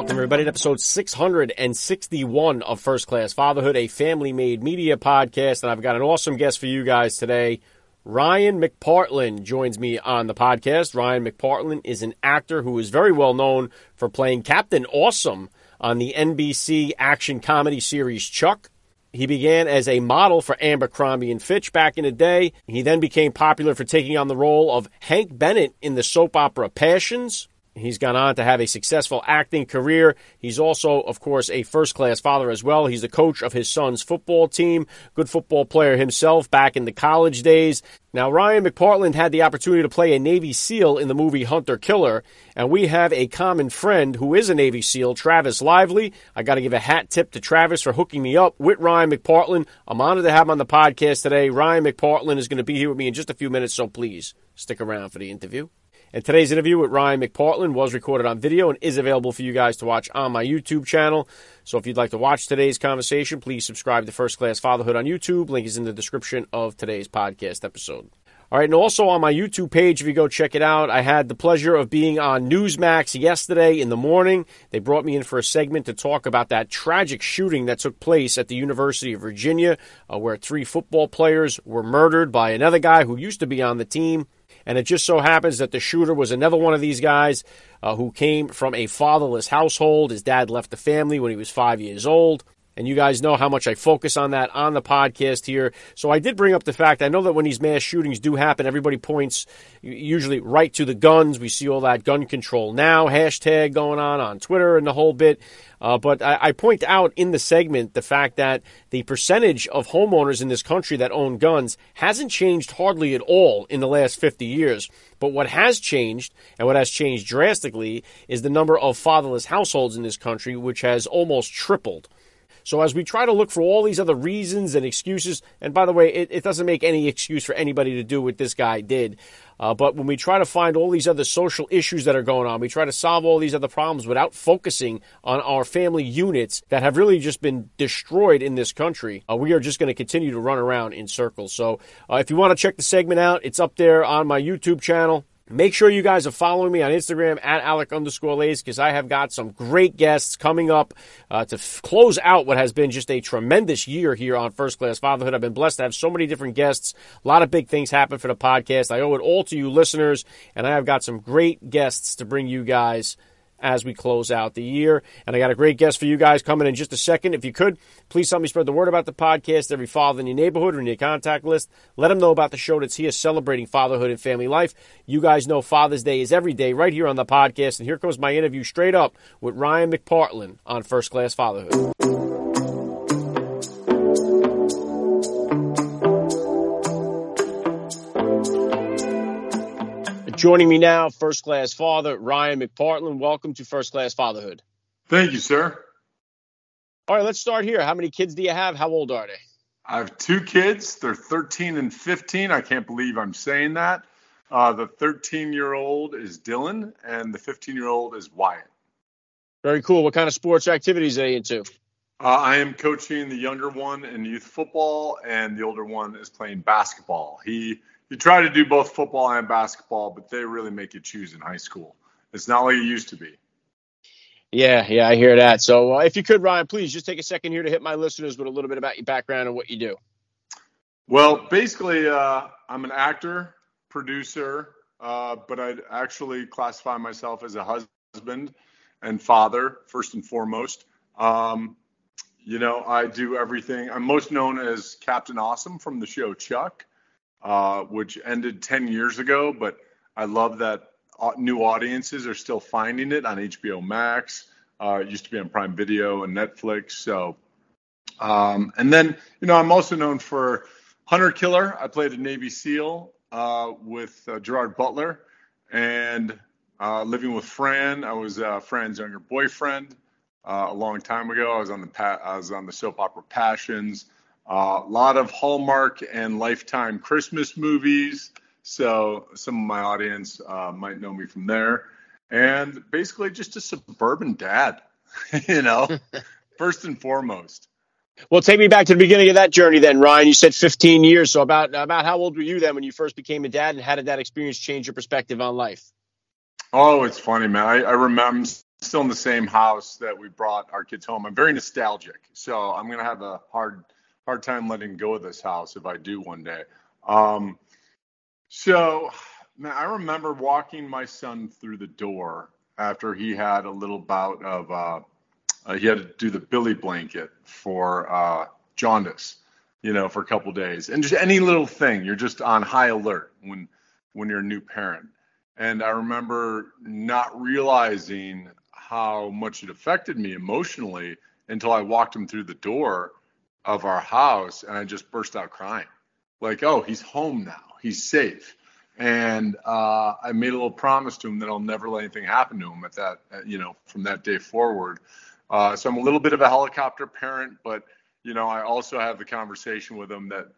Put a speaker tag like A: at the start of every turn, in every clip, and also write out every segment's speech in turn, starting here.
A: Welcome, everybody, to episode 661 of First Class Fatherhood, a family made media podcast. And I've got an awesome guest for you guys today. Ryan McPartlin joins me on the podcast. Ryan McPartlin is an actor who is very well known for playing Captain Awesome on the NBC action comedy series Chuck. He began as a model for Abercrombie and Fitch back in the day. He then became popular for taking on the role of Hank Bennett in the soap opera Passions. He's gone on to have a successful acting career. He's also, of course, a first class father as well. He's the coach of his son's football team, good football player himself back in the college days. Now, Ryan McPartlin had the opportunity to play a Navy SEAL in the movie Hunter Killer, and we have a common friend who is a Navy SEAL, Travis Lively. I got to give a hat tip to Travis for hooking me up with Ryan McPartlin. I'm honored to have him on the podcast today. Ryan McPartlin is going to be here with me in just a few minutes, so please stick around for the interview. And today's interview with Ryan McPartlin was recorded on video and is available for you guys to watch on my YouTube channel. So if you'd like to watch today's conversation, please subscribe to First Class Fatherhood on YouTube. Link is in the description of today's podcast episode. All right, and also on my YouTube page, if you go check it out, I had the pleasure of being on Newsmax yesterday in the morning. They brought me in for a segment to talk about that tragic shooting that took place at the University of Virginia, uh, where three football players were murdered by another guy who used to be on the team. And it just so happens that the shooter was another one of these guys uh, who came from a fatherless household. His dad left the family when he was five years old. And you guys know how much I focus on that on the podcast here. So I did bring up the fact I know that when these mass shootings do happen, everybody points usually right to the guns. We see all that gun control now hashtag going on on Twitter and the whole bit. Uh, but I, I, point out in the segment the fact that the percentage of homeowners in this country that own guns hasn't changed hardly at all in the last 50 years. But what has changed, and what has changed drastically, is the number of fatherless households in this country, which has almost tripled. So as we try to look for all these other reasons and excuses, and by the way, it, it doesn't make any excuse for anybody to do what this guy did. Uh, but when we try to find all these other social issues that are going on, we try to solve all these other problems without focusing on our family units that have really just been destroyed in this country. Uh, we are just going to continue to run around in circles. So uh, if you want to check the segment out, it's up there on my YouTube channel. Make sure you guys are following me on Instagram at Alec underscore Lace because I have got some great guests coming up uh, to f- close out what has been just a tremendous year here on First Class Fatherhood. I've been blessed to have so many different guests. A lot of big things happen for the podcast. I owe it all to you listeners, and I have got some great guests to bring you guys as we close out the year. And I got a great guest for you guys coming in just a second. If you could, please help me spread the word about the podcast. Every father in your neighborhood or in your contact list, let them know about the show that's here celebrating fatherhood and family life. You guys know Father's Day is every day right here on the podcast. And here comes my interview straight up with Ryan McPartlin on First Class Fatherhood. Joining me now, first class father Ryan McPartlin. Welcome to First Class Fatherhood.
B: Thank you, sir.
A: All right, let's start here. How many kids do you have? How old are they?
B: I have two kids. They're 13 and 15. I can't believe I'm saying that. Uh, the 13 year old is Dylan, and the 15 year old is Wyatt.
A: Very cool. What kind of sports activities are they into?
B: Uh, I am coaching the younger one in youth football, and the older one is playing basketball. He you try to do both football and basketball, but they really make you choose in high school. It's not like it used to be.
A: Yeah, yeah, I hear that. So, uh, if you could, Ryan, please just take a second here to hit my listeners with a little bit about your background and what you do.
B: Well, basically, uh, I'm an actor, producer, uh, but I'd actually classify myself as a husband and father first and foremost. Um, you know, I do everything. I'm most known as Captain Awesome from the show Chuck uh, which ended 10 years ago, but I love that new audiences are still finding it on HBO Max. Uh, it used to be on Prime Video and Netflix. So, um, and then, you know, I'm also known for Hunter Killer. I played a Navy SEAL uh, with uh, Gerard Butler and uh, Living with Fran. I was uh, Fran's younger boyfriend uh, a long time ago. I was on the pa- I was on the soap opera Passions. Uh, a lot of Hallmark and Lifetime Christmas movies. So some of my audience uh, might know me from there. And basically, just a suburban dad, you know, first and foremost.
A: Well, take me back to the beginning of that journey then, Ryan. You said 15 years. So about about how old were you then when you first became a dad, and how did that experience change your perspective on life?
B: Oh, it's funny, man. I, I remember I'm still in the same house that we brought our kids home. I'm very nostalgic, so I'm gonna have a hard hard time letting go of this house if I do one day. Um, so, man, I remember walking my son through the door after he had a little bout of uh, uh, he had to do the bili blanket for uh, jaundice, you know, for a couple days, and just any little thing, you're just on high alert when when you're a new parent. And I remember not realizing how much it affected me emotionally until I walked him through the door of our house and I just burst out crying. Like, oh, he's home now. He's safe. And uh, I made a little promise to him that I'll never let anything happen to him at that, you know, from that day forward. Uh, so I'm a little bit of a helicopter parent, but you know, I also have the conversation with him that,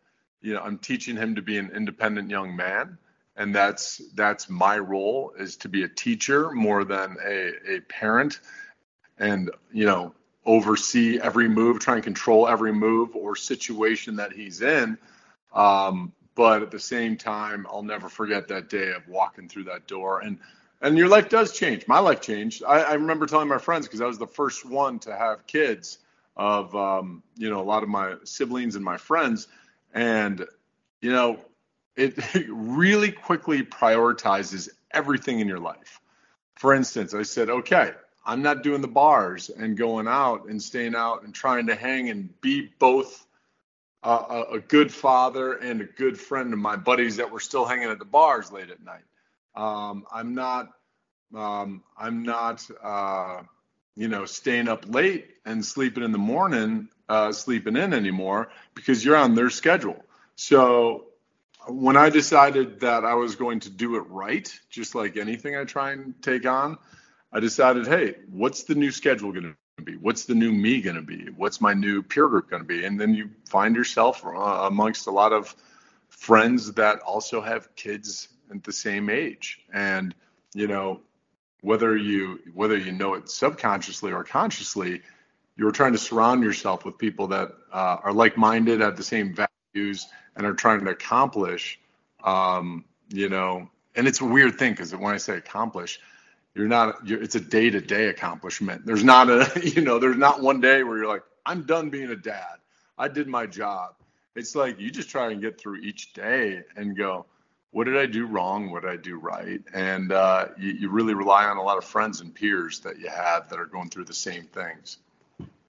B: you know, I'm teaching him to be an independent young man, and that's that's my role is to be a teacher more than a a parent, and you know, oversee every move, try and control every move or situation that he's in. Um, but at the same time, I'll never forget that day of walking through that door and and your life does change. My life changed. I, I remember telling my friends because I was the first one to have kids of um, you know a lot of my siblings and my friends, and you know it, it really quickly prioritizes everything in your life. For instance, I said, okay, I'm not doing the bars and going out and staying out and trying to hang and be both a, a good father and a good friend to my buddies that were still hanging at the bars late at night. Um, I'm not, um, I'm not, uh, you know, staying up late and sleeping in the morning, uh, sleeping in anymore because you're on their schedule. So when I decided that I was going to do it right, just like anything I try and take on, I decided, hey, what's the new schedule going to be? What's the new me going to be? What's my new peer group going to be? And then you find yourself uh, amongst a lot of friends that also have kids at the same age and you know whether you whether you know it subconsciously or consciously you're trying to surround yourself with people that uh, are like-minded have the same values and are trying to accomplish um, you know and it's a weird thing because when i say accomplish you're not you're, it's a day-to-day accomplishment there's not a you know there's not one day where you're like i'm done being a dad i did my job it's like you just try and get through each day and go what did I do wrong? What did I do right? And uh, you, you, really rely on a lot of friends and peers that you have that are going through the same things.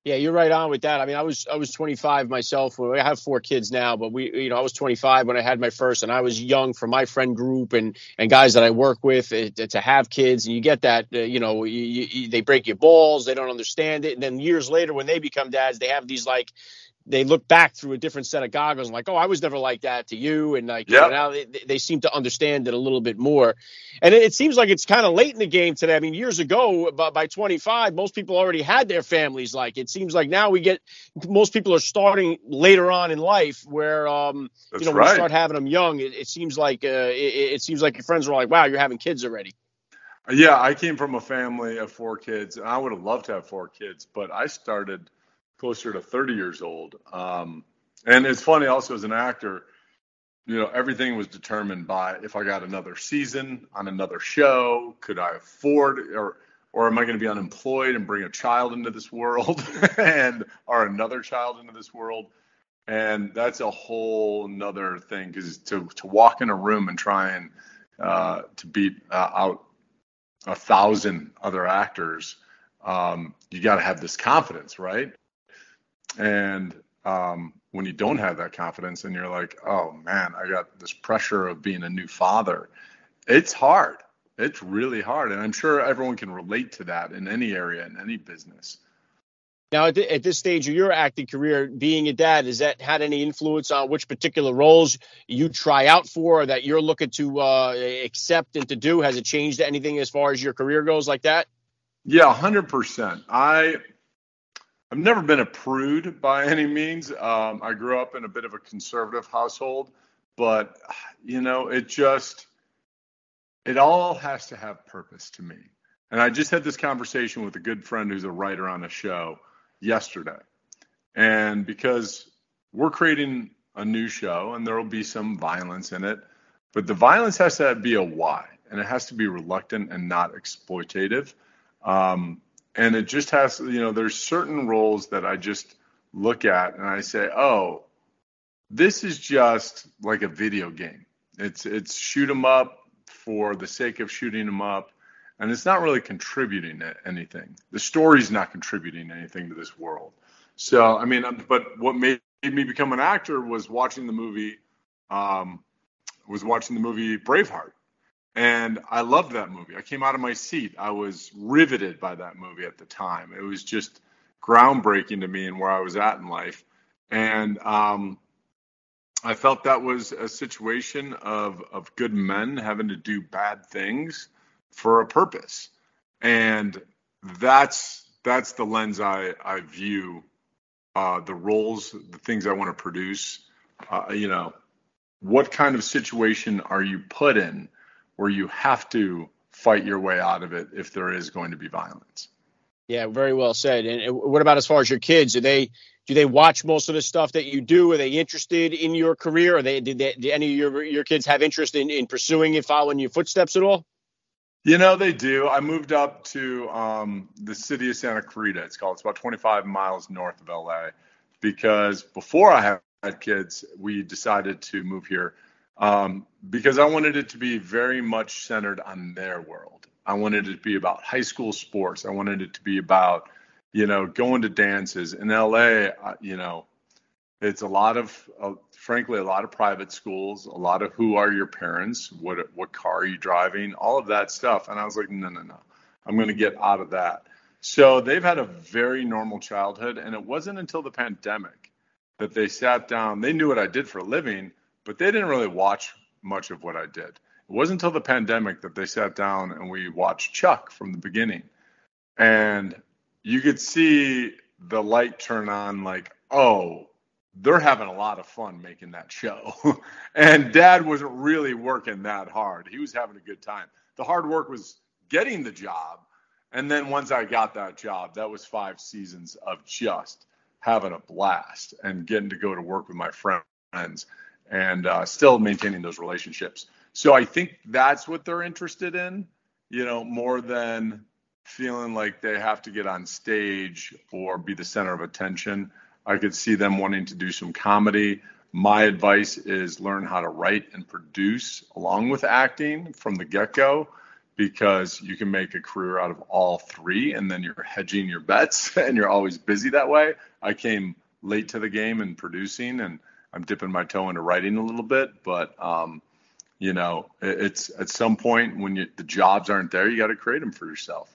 A: Yeah, you're right on with that. I mean, I was I was 25 myself. I have four kids now, but we, you know, I was 25 when I had my first, and I was young for my friend group and and guys that I work with it, to have kids, and you get that, uh, you know, you, you, they break your balls, they don't understand it, and then years later when they become dads, they have these like they look back through a different set of goggles and like, oh, I was never like that to you, and like yep. you know, now they, they seem to understand it a little bit more. And it, it seems like it's kind of late in the game today. I mean, years ago, by, by 25, most people already had their families. Like it seems like now we get most people are starting later on in life, where um, you know right. when you start having them young, it, it seems like uh, it, it seems like your friends are like, wow, you're having kids already.
B: Yeah, I came from a family of four kids, and I would have loved to have four kids, but I started closer to 30 years old. Um, and it's funny also as an actor, you know, everything was determined by if I got another season on another show, could I afford or or am I going to be unemployed and bring a child into this world and or another child into this world? And that's a whole another thing because to to walk in a room and try and uh, to beat uh, out a thousand other actors, um, you got to have this confidence, right? And um, when you don't have that confidence and you're like, oh man, I got this pressure of being a new father, it's hard. It's really hard. And I'm sure everyone can relate to that in any area, in any business.
A: Now, at, at, this stage of your acting career, being a dad, has that had any influence on which particular roles you try out for or that you're looking to uh, accept and to do? Has it changed anything as far as your career goes like that?
B: Yeah, 100%. I I've never been a prude by any means. Um, I grew up in a bit of a conservative household, but you know, it just it all has to have purpose to me. And I just had this conversation with a good friend who's a writer on a show yesterday. And because we're creating a new show and there will be some violence in it, but the violence has to be a why and it has to be reluctant and not exploitative. Um, and it just has, you know, there's certain roles that I just look at and I say, oh, this is just like a video game. It's it's shoot 'em up for the sake of shooting them up, and it's not really contributing anything. The story's not contributing anything to this world. So I mean, um, but what made me become an actor was watching the movie, um, was watching the movie Braveheart, and I loved that movie. I came out of my seat. I was riveted by that movie at the time. It was just groundbreaking to me and where I was at in life, and um, I felt that was a situation of of good men having to do bad things for a purpose, and that's that's the lens I I view uh, the roles, the things I want to produce. Uh, you know, what kind of situation are you put in where you have to fight your way out of it if there is going to be violence?
A: Yeah, very well said. And what about as far as your kids? Do they do they watch most of the stuff that you do? Are they interested in your career? Are they did, they, did any of your your kids have interest in, in pursuing it, following your footsteps at all?
B: You know they do. I moved up to um, the city of Santa Clarita. It's called. It's about 25 miles north of LA. Because before I had kids, we decided to move here um, because I wanted it to be very much centered on their world. I wanted it to be about high school sports. I wanted it to be about you know, going to dances in LA, you know, it's a lot of, uh, frankly, a lot of private schools, a lot of who are your parents, what what car are you driving, all of that stuff. And I was like, no, no, no, I'm going to get out of that. So they've had a very normal childhood, and it wasn't until the pandemic that they sat down. They knew what I did for a living, but they didn't really watch much of what I did. It wasn't until the pandemic that they sat down and we watched Chuck from the beginning. And you could see the light turn on like, oh, they're having a lot of fun making that show. and dad wasn't really working that hard. He was having a good time. The hard work was getting the job. And then once I got that job, that was five seasons of just having a blast and getting to go to work with my friends and uh, still maintaining those relationships. So I think that's what they're interested in, you know, more than feeling like they have to get on stage or be the center of attention. I could see them wanting to do some comedy. My advice is learn how to write and produce along with acting from the get go because you can make a career out of all three and then you're hedging your bets and you're always busy that way. I came late to the game in producing and I'm dipping my toe into writing a little bit, but um, you know, it's at some point when you, the jobs aren't there, you got to create them for yourself.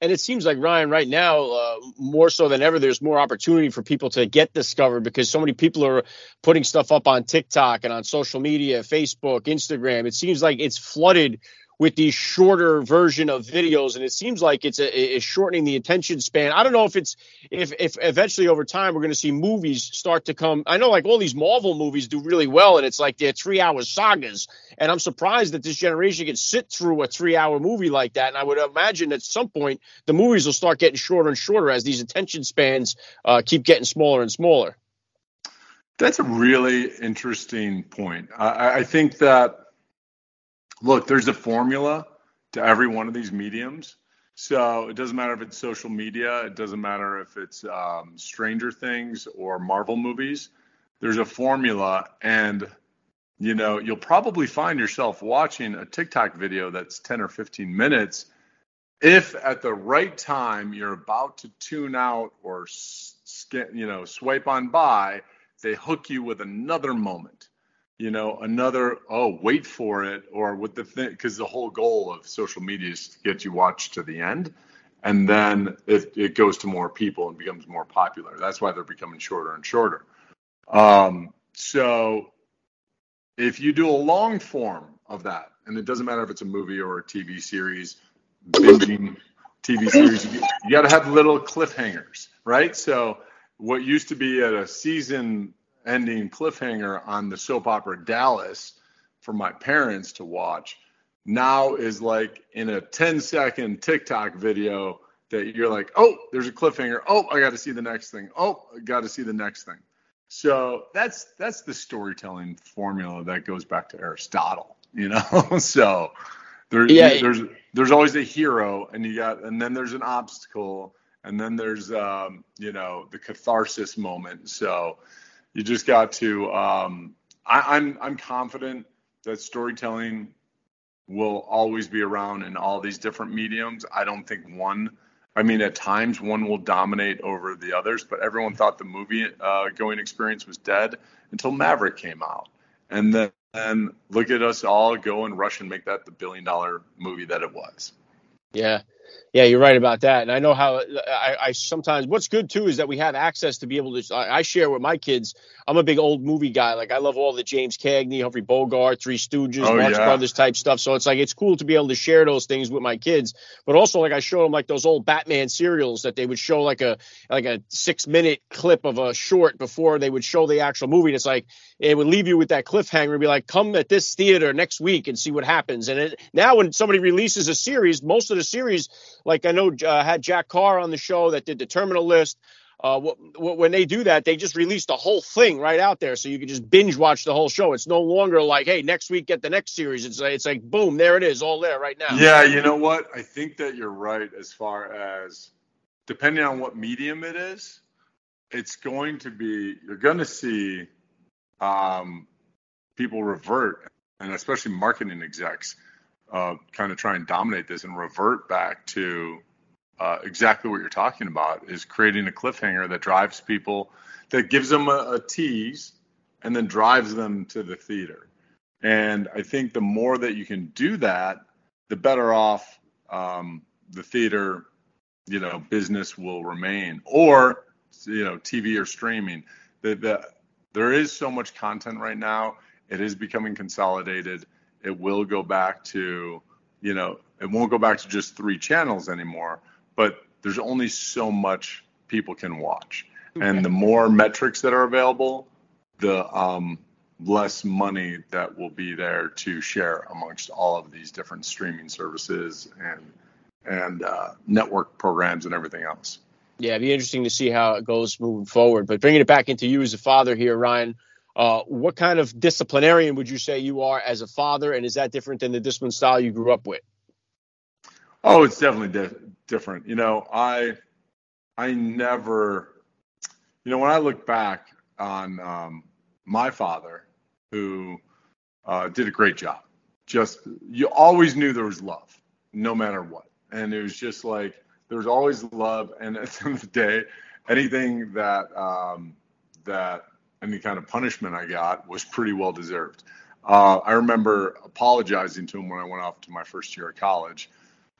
A: And it seems like Ryan, right now, uh, more so than ever, there's more opportunity for people to get discovered because so many people are putting stuff up on TikTok and on social media, Facebook, Instagram. It seems like it's flooded with these shorter version of videos and it seems like it's a, shortening the attention span. I don't know if it's if if eventually over time we're going to see movies start to come. I know like all these marvel movies do really well and it's like they're three hour sagas and i'm surprised that this generation can sit through a three hour movie like that and i would imagine at some point the movies will start getting shorter and shorter as these attention spans uh, keep getting smaller and smaller.
B: That's a really interesting point. I, I think that look, there's a formula to every one of these mediums. So it doesn't matter if it's social media, it doesn't matter if it's um, Stranger Things or Marvel movies. There's a formula, and you know you'll probably find yourself watching a TikTok video that's 10 or 15 minutes. If at the right time you're about to tune out or you know swipe on by, they hook you with another moment you know another oh wait for it or with the thing because the whole goal of social media is to get you watched to the end and then it, it goes to more people and becomes more popular that's why they're becoming shorter and shorter um, so if you do a long form of that and it doesn't matter if it's a movie or a tv series binging TV series, you, you got to have little cliffhangers, right? So what used to be at a season ending cliffhanger on the soap opera Dallas for my parents to watch now is like in a 10 second TikTok video that you're like, oh, there's a cliffhanger. Oh, I got to see the next thing. Oh, I got to see the next thing. So that's that's the storytelling formula that goes back to Aristotle, you know. so there, yeah, there's there's always a hero, and you got, and then there's an obstacle, and then there's um, you know the catharsis moment. So you just got to. Um, I, I'm I'm confident that storytelling will always be around in all these different mediums. I don't think one I mean, at times one will dominate over the others, but everyone thought the movie uh, going experience was dead until Maverick came out. And then and look at us all go and rush and make that the billion dollar movie that it was.
A: Yeah. Yeah, you're right about that. And I know how I, I, sometimes what's good too is that we have access to be able to. I, I, share with my kids. I'm a big old movie guy. Like I love all the James Cagney, Humphrey Bogart, Three Stooges, oh, Marx yeah. Brothers type stuff. So it's like it's cool to be able to share those things with my kids. But also like I show them like those old Batman serials that they would show like a like a six minute clip of a short before they would show the actual movie. And it's like it would leave you with that cliffhanger and be like, come at this theater next week and see what happens. And it, now when somebody releases a series, most of the series like I know uh, had Jack Carr on the show that did the terminal list. Uh, when they do that, they just release the whole thing right out there, so you can just binge watch the whole show. It's no longer like, hey, next week get the next series. It's like, it's like boom, there it is, all there right now.
B: Yeah, you know what? I think that you're right as far as depending on what medium it is, it's going to be you're going to see um, people revert, and especially marketing execs uh, kind of try and dominate this and revert back to uh, exactly what you're talking about is creating a cliffhanger that drives people that gives them a, a, tease and then drives them to the theater. And i think the more that you can do that the better off um, the theater you know business will remain or you know tv or streaming. The, the, there is so much content right now. It is becoming consolidated it will go back to, you know, it won't go back to just three channels anymore, but there's only so much people can watch. Okay. And the more metrics that are available, the um, less money that will be there to share amongst all of these different streaming services and and uh, network programs and everything else.
A: Yeah, it'd be interesting to see how it goes moving forward. But bringing it back into you as a father here, Ryan, uh, what kind of disciplinarian would you say you are as a father, and is that different than the discipline style you grew up with?
B: Oh, it's definitely di- different. You know, I I never, you know, when I look back on um, my father, who uh, did a great job. Just you always knew there was love, no matter what, and it was just like there was always love. And at the end of the day, anything that um, that any kind of punishment I got was pretty well deserved. Uh, I remember apologizing to him when I went off to my first year of college,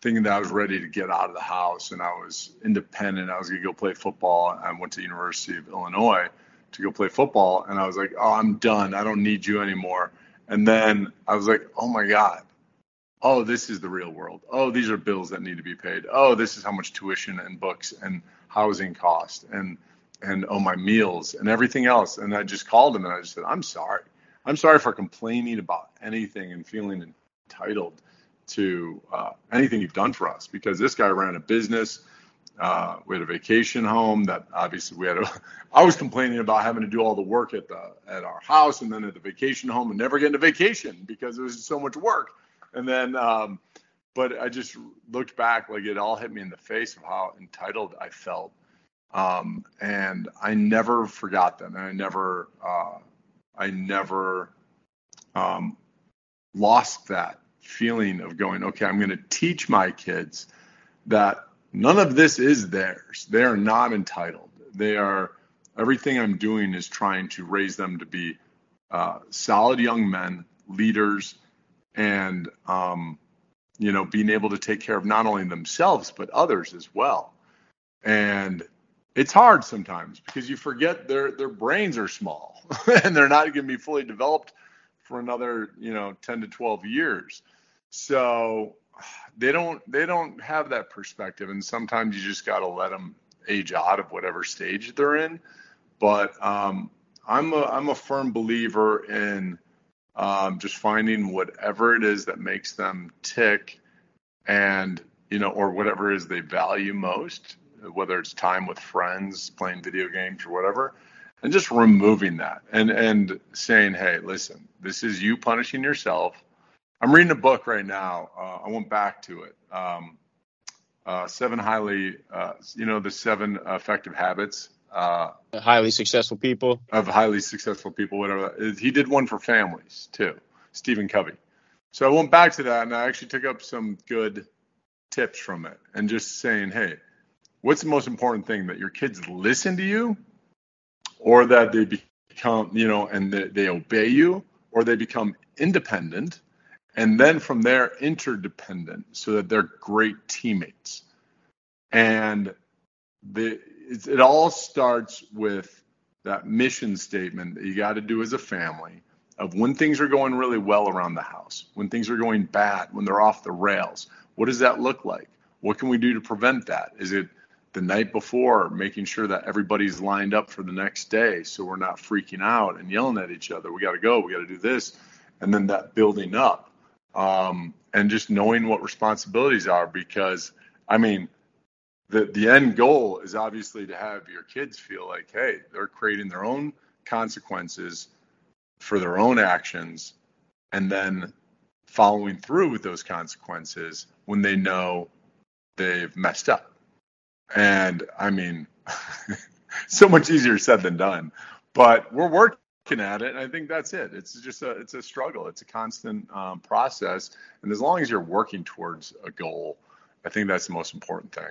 B: thinking that I was ready to get out of the house and I was independent. I was going to go play football. I went to the University of Illinois to go play football, and I was like, "Oh, I'm done. I don't need you anymore." And then I was like, "Oh my God." Oh, this is the real world. Oh, these are bills that need to be paid. Oh, this is how much tuition and books and housing cost. And and oh my meals and everything else. And I just called him and I just said, I'm sorry. I'm sorry for complaining about anything and feeling entitled to uh, anything you've done for us because this guy ran a business. Uh, we had a vacation home that obviously we had. A, I was complaining about having to do all the work at the at our house and then at the vacation home and never getting a vacation because it was so much work. And then, um, but I just looked back like it all hit me in the face of how entitled I felt um, and I never forgot them, and I never, uh, I never um, lost that feeling of going, okay, I'm going to teach my kids that none of this is theirs. They are not entitled. They are everything I'm doing is trying to raise them to be uh, solid young men, leaders, and um, you know, being able to take care of not only themselves but others as well. And it's hard sometimes because you forget their their brains are small and they're not going to be fully developed for another you know 10 to 12 years so they don't they don't have that perspective, and sometimes you just got to let them age out of whatever stage they're in. But um, I'm a I'm a firm believer in um, just finding whatever it is that makes them tick, and you know, or whatever is they value most, whether it's time with friends, playing video games, or whatever, and just removing that and and saying, hey, listen, this is you punishing yourself. I'm reading a book right now. Uh, I went back to it. Um, uh, seven highly, uh, you know, the seven effective habits
A: uh, highly successful people
B: of highly successful people. Whatever he did one for families too, Stephen Covey. So I went back to that and I actually took up some good tips from it and just saying, hey, what's the most important thing that your kids listen to you, or that they become, you know, and they, they obey you, or they become independent, and then from there interdependent, so that they're great teammates. And the it all starts with that mission statement that you got to do as a family of when things are going really well around the house, when things are going bad, when they're off the rails. What does that look like? What can we do to prevent that? Is it the night before, making sure that everybody's lined up for the next day so we're not freaking out and yelling at each other? We got to go, we got to do this. And then that building up um, and just knowing what responsibilities are because, I mean, the the end goal is obviously to have your kids feel like, hey, they're creating their own consequences for their own actions, and then following through with those consequences when they know they've messed up. And I mean, so much easier said than done, but we're working at it. And I think that's it. It's just a, it's a struggle. It's a constant um, process. And as long as you're working towards a goal, I think that's the most important thing.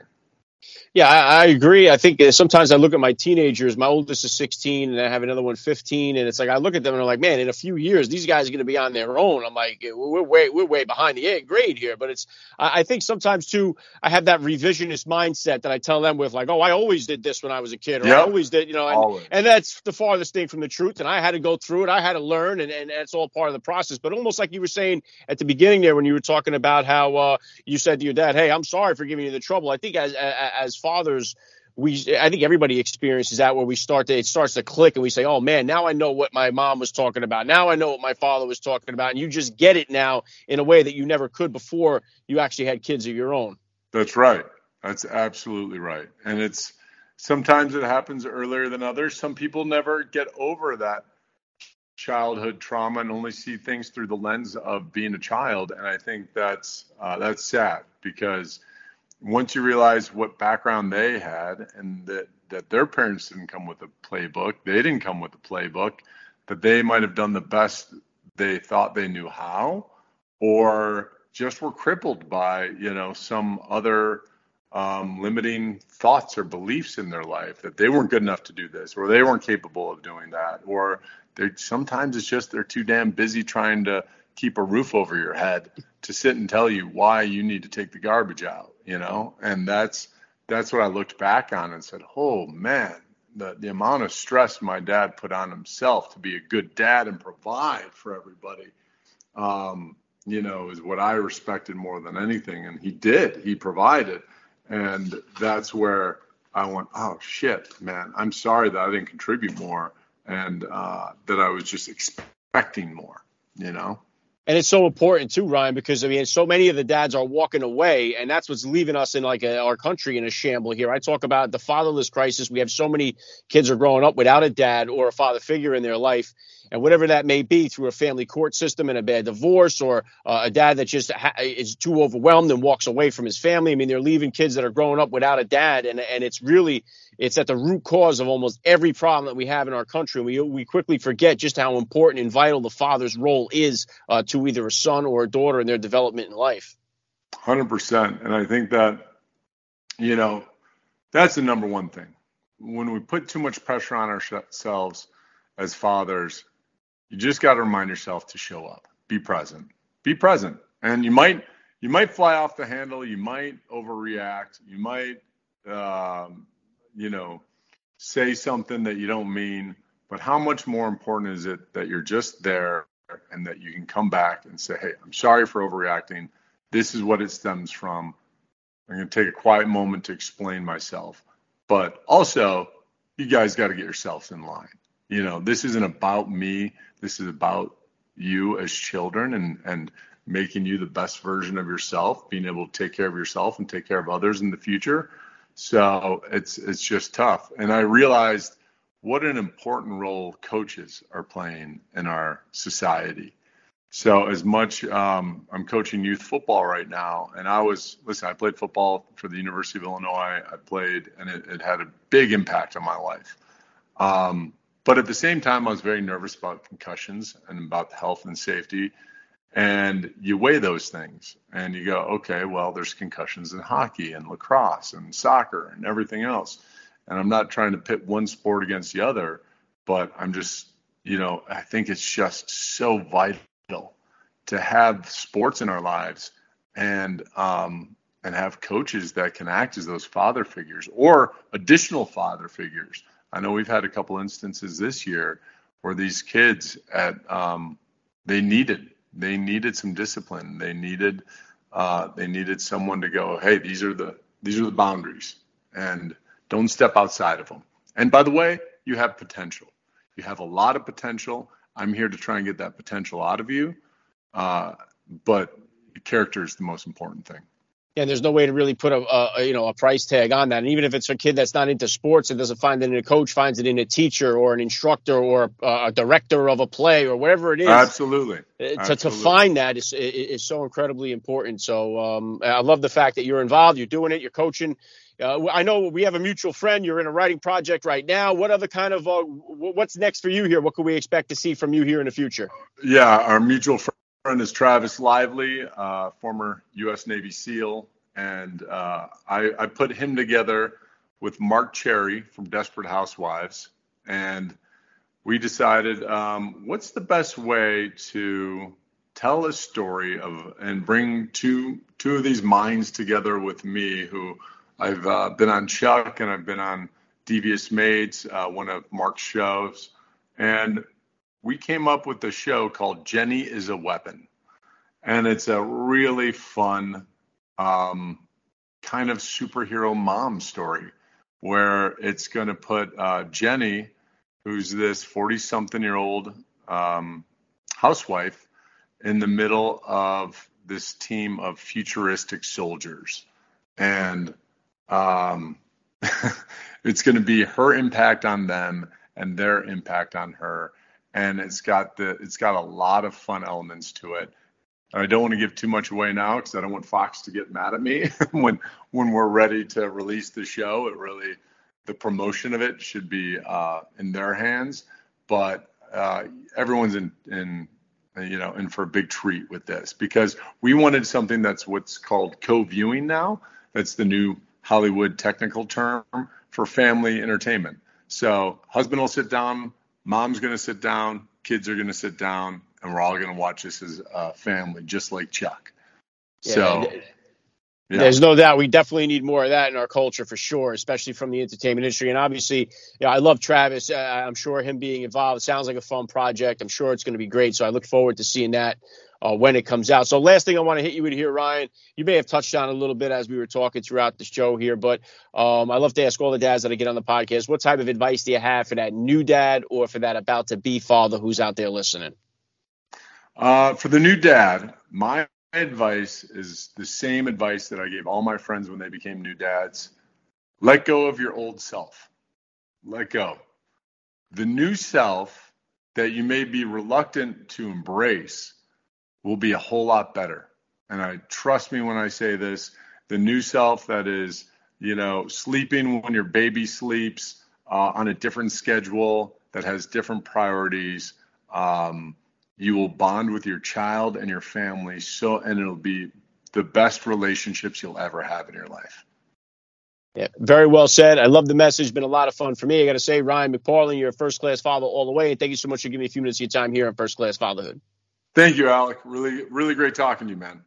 A: Yeah, I, I, agree. I think uh, sometimes I look at my teenagers. My oldest is 16, and I have another one 15, and it's like I look at them and I'm like, man, in a few years, these guys are going to be on their own. I'm like, we're way we're way behind the eighth grade here. But it's I, I think sometimes too, I have that revisionist mindset that I tell them with like, oh, I always did this when I was a kid, or yep. I always did, you know, and, and that's the farthest thing from the truth. And I had to go through it. I had to learn, and and that's all part of the process. But almost like you were saying at the beginning there when you were talking about how uh, you said to your dad, hey, I'm sorry for giving you the trouble. I think as as fathers we I think everybody experiences that where we start to it starts to click and we say, "Oh man, now I know what my mom was talking about. Now I know what my father was talking about." And you just get it now in a way that you never could before you actually had kids of your own.
B: That's right. That's absolutely right. And it's sometimes it happens earlier than others. Some people never get over that childhood trauma and only see things through the lens of being a child. And I think that's uh, that's sad because once you realize what background they had and that that their parents didn't come with a playbook, they didn't come with a playbook, that they might have done the best they thought they knew how, or just were crippled by you know some other um, limiting thoughts or beliefs in their life that they weren't good enough to do this, or they weren't capable of doing that, or they sometimes it's just they're too damn busy trying to keep a roof over your head to sit and tell you why you need to take the garbage out you know, and that's that's what I looked back on and said, oh man, the the amount of stress my dad put on himself to be a good dad and provide for everybody, um, you know, is what I respected more than anything, and he did, he provided, and that's where I went, oh shit, man, I'm sorry that I didn't contribute more and uh, that I was just expecting more, you know.
A: And it's so important too, Ryan, because I mean, so many of the dads are walking away, and that's what's leaving us in like a, our country in a shamble here. I talk about the fatherless crisis. We have so many kids are growing up without a dad or a father figure in their life, and whatever that may be through a family court system and a bad divorce or uh, a dad that just ha- is too overwhelmed and walks away from his family. I mean, they're leaving kids that are growing up without a dad, and and it's really it's at the root cause of almost every problem that we have in our country. We we quickly forget just how important and vital the father's role is uh, to either a son or a daughter in their development in life.
B: Hundred percent, and I think that you know that's the number one thing. When we put too much pressure on ourselves as fathers, you just got to remind yourself to show up, be present, be present, and you might you might fly off the handle, you might overreact, you might um, you know say something that you don't mean, but how much more important is it that you're just there and that you can come back and say, hey, I'm sorry for overreacting. This is what it stems from. I'm going to take a quiet moment to explain myself. But also, you guys got to get yourselves in line. You know, this isn't about me. This is about you as children and and making you the best version of yourself, being able to take care of yourself and take care of others in the future. So it's it's just tough. And I realized what an important role coaches are playing in our society. So as much um, I'm coaching youth football right now, and I was listen. I played football for the University of Illinois. I played, and it, it had a big impact on my life. Um, but at the same time, I was very nervous about concussions and about health and safety. And you weigh those things, and you go, okay, well, there's concussions in hockey and lacrosse and soccer and everything else. And I'm not trying to pit one sport against the other, but I'm just, you know, I think it's just so vital to have sports in our lives and um, and have coaches that can act as those father figures or additional father figures. I know we've had a couple instances this year where these kids at um, they needed they needed some discipline. They needed uh, they needed someone to go, hey, these are the these are the boundaries, and don't step outside of them. And by the way, you have potential. You have a lot of potential. I'm here to try and get that potential out of you. Uh, but character is the most important thing.
A: And there's no way to really put a, a, you know a price tag on that. And even if it's a kid that's not into sports and doesn't find it in a coach, finds it in a teacher or an instructor or a, a director of a play or whatever it is.
B: Absolutely.
A: Uh, to,
B: Absolutely.
A: to find that is is so incredibly important. So um, I love the fact that you're involved, you're doing it, you're coaching. Uh, I know we have a mutual friend. You're in a writing project right now. What other kind of uh, what's next for you here? What can we expect to see from you here in the future?
B: Yeah, our mutual friend friend is Travis Lively, uh, former U.S. Navy SEAL, and uh, I, I, put him together with Marc Cherry from Desperate Housewives, and we decided um, what's the best way to tell a story of and bring two two of these minds together with me, who I've uh, been on Chuck and I've been on Devious Maids, uh, one of Marc's shows, and we came up with a show called Jenny is a Weapon. And it's a really fun um, kind of superhero mom story where it's going to put uh, Jenny, who's this 40 something year old um, housewife, in the middle of this team of futuristic soldiers. And um, it's going to be her impact on them and their impact on her and it's got the it's got a lot of fun elements to it. I don't want to give too much away now because I don't want Fox to get mad at me when when we're ready to release the show. It really the promotion of it should be uh, in their hands, but uh, everyone's in in you know in for a big treat with this because we wanted something that's what's called co-viewing now. That's the new Hollywood technical term for family entertainment. So husband will sit down mom's going to sit down, kids are going to sit down, and we're all going to watch this as a family, just like Chuck. Yeah, so.
A: Yeah. There's no doubt we definitely need more of that in our culture for sure, especially from the entertainment industry. And obviously, yeah, I love Travis. Uh, I'm sure him being involved sounds like a fun project. I'm sure it's going to be great. So I look forward to seeing that uh, when it comes out. So last thing I want to hit you with here, Ryan, you may have touched on a little bit as we were talking throughout the show here, but um, I love to ask all the dads that I get on the podcast, what type of advice do you have for that new dad or for that about to be father who's out there listening?
B: Uh, for the new dad, my advice is the same advice that I gave all my friends when they became new dads. Let go of your old self. Let go. The new self that you may be reluctant to embrace will be a whole lot better. And I trust me when I say this, the new self that is, you know, sleeping when your baby sleeps uh, on a different schedule that has different priorities. Um, you will bond with your child and your family so and it'll be the best relationships you'll ever have in your life.
A: Yeah, very well said. I love the message. Been a lot of fun for me. I got to say, Ryan McPartlin, you're a first class father all the way. And thank you so much for giving me a few minutes of your time here on First Class Fatherhood.
B: Thank you, Alec. Really, really great talking to you, man.